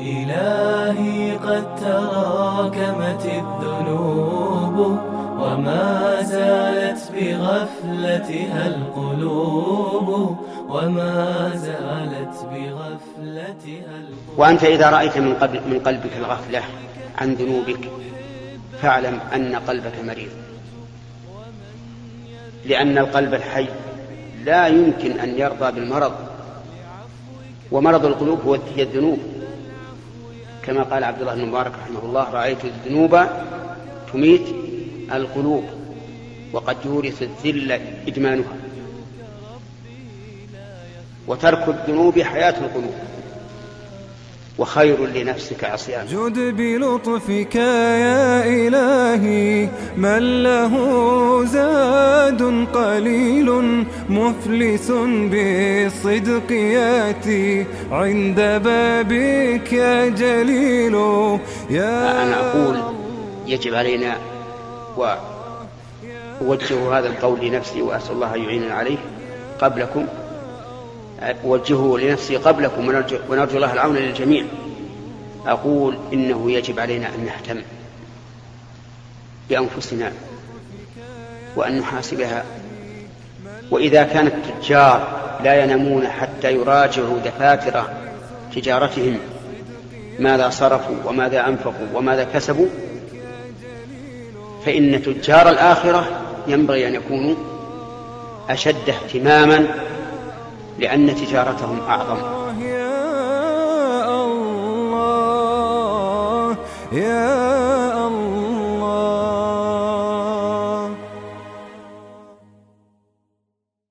إلهي قد تراكمت الذنوب وما زالت بغفلتها القلوب وما زالت بغفلتها القلوب. وأنت إذا رأيت من, قبل من قلبك الغفلة عن ذنوبك فاعلم أن قلبك مريض. لأن القلب الحي لا يمكن أن يرضى بالمرض. ومرض القلوب هو هي الذنوب. كما قال عبد الله بن مبارك رحمه الله رأيت الذنوب تميت القلوب وقد يورث الذل إدمانها. وترك الذنوب حياة القلوب وخير لنفسك عصيان. جد بلطفك يا إلهي من له زاد قليل مفلس بالصدق ياتي عند بابك يا جليل. يا أنا أقول يجب علينا وأوجه هذا القول لنفسي وأسأل الله أن يعيننا عليه قبلكم. أوجهه لنفسي قبلكم ونرجو, ونرجو الله العون للجميع. أقول إنه يجب علينا أن نهتم. بأنفسنا وأن نحاسبها. وإذا كان التجار لا ينامون حتى يراجعوا دفاتر تجارتهم ماذا صرفوا وماذا أنفقوا وماذا كسبوا فإن تجار الآخرة ينبغي أن يكونوا أشد اهتماما لأن تجارتهم أعظم. يا الله يا